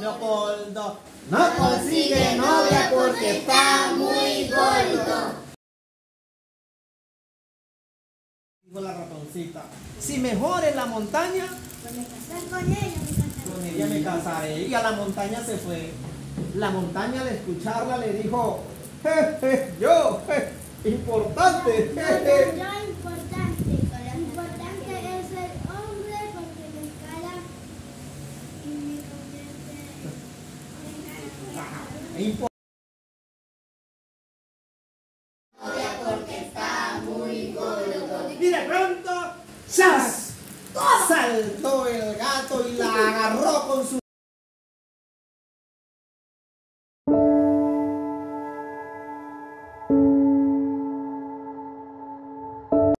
Leopoldo no consigue novia porque está muy gordo. Dijo la ratoncita, si mejor en la montaña, Pues me casé con ella, me casé. con ella me casaré. Y a la montaña se fue. La montaña al escucharla le dijo, jeje, yo, je, importante. Jeje". Y de pronto, ¡zas! Saltó el gato y la agarró con su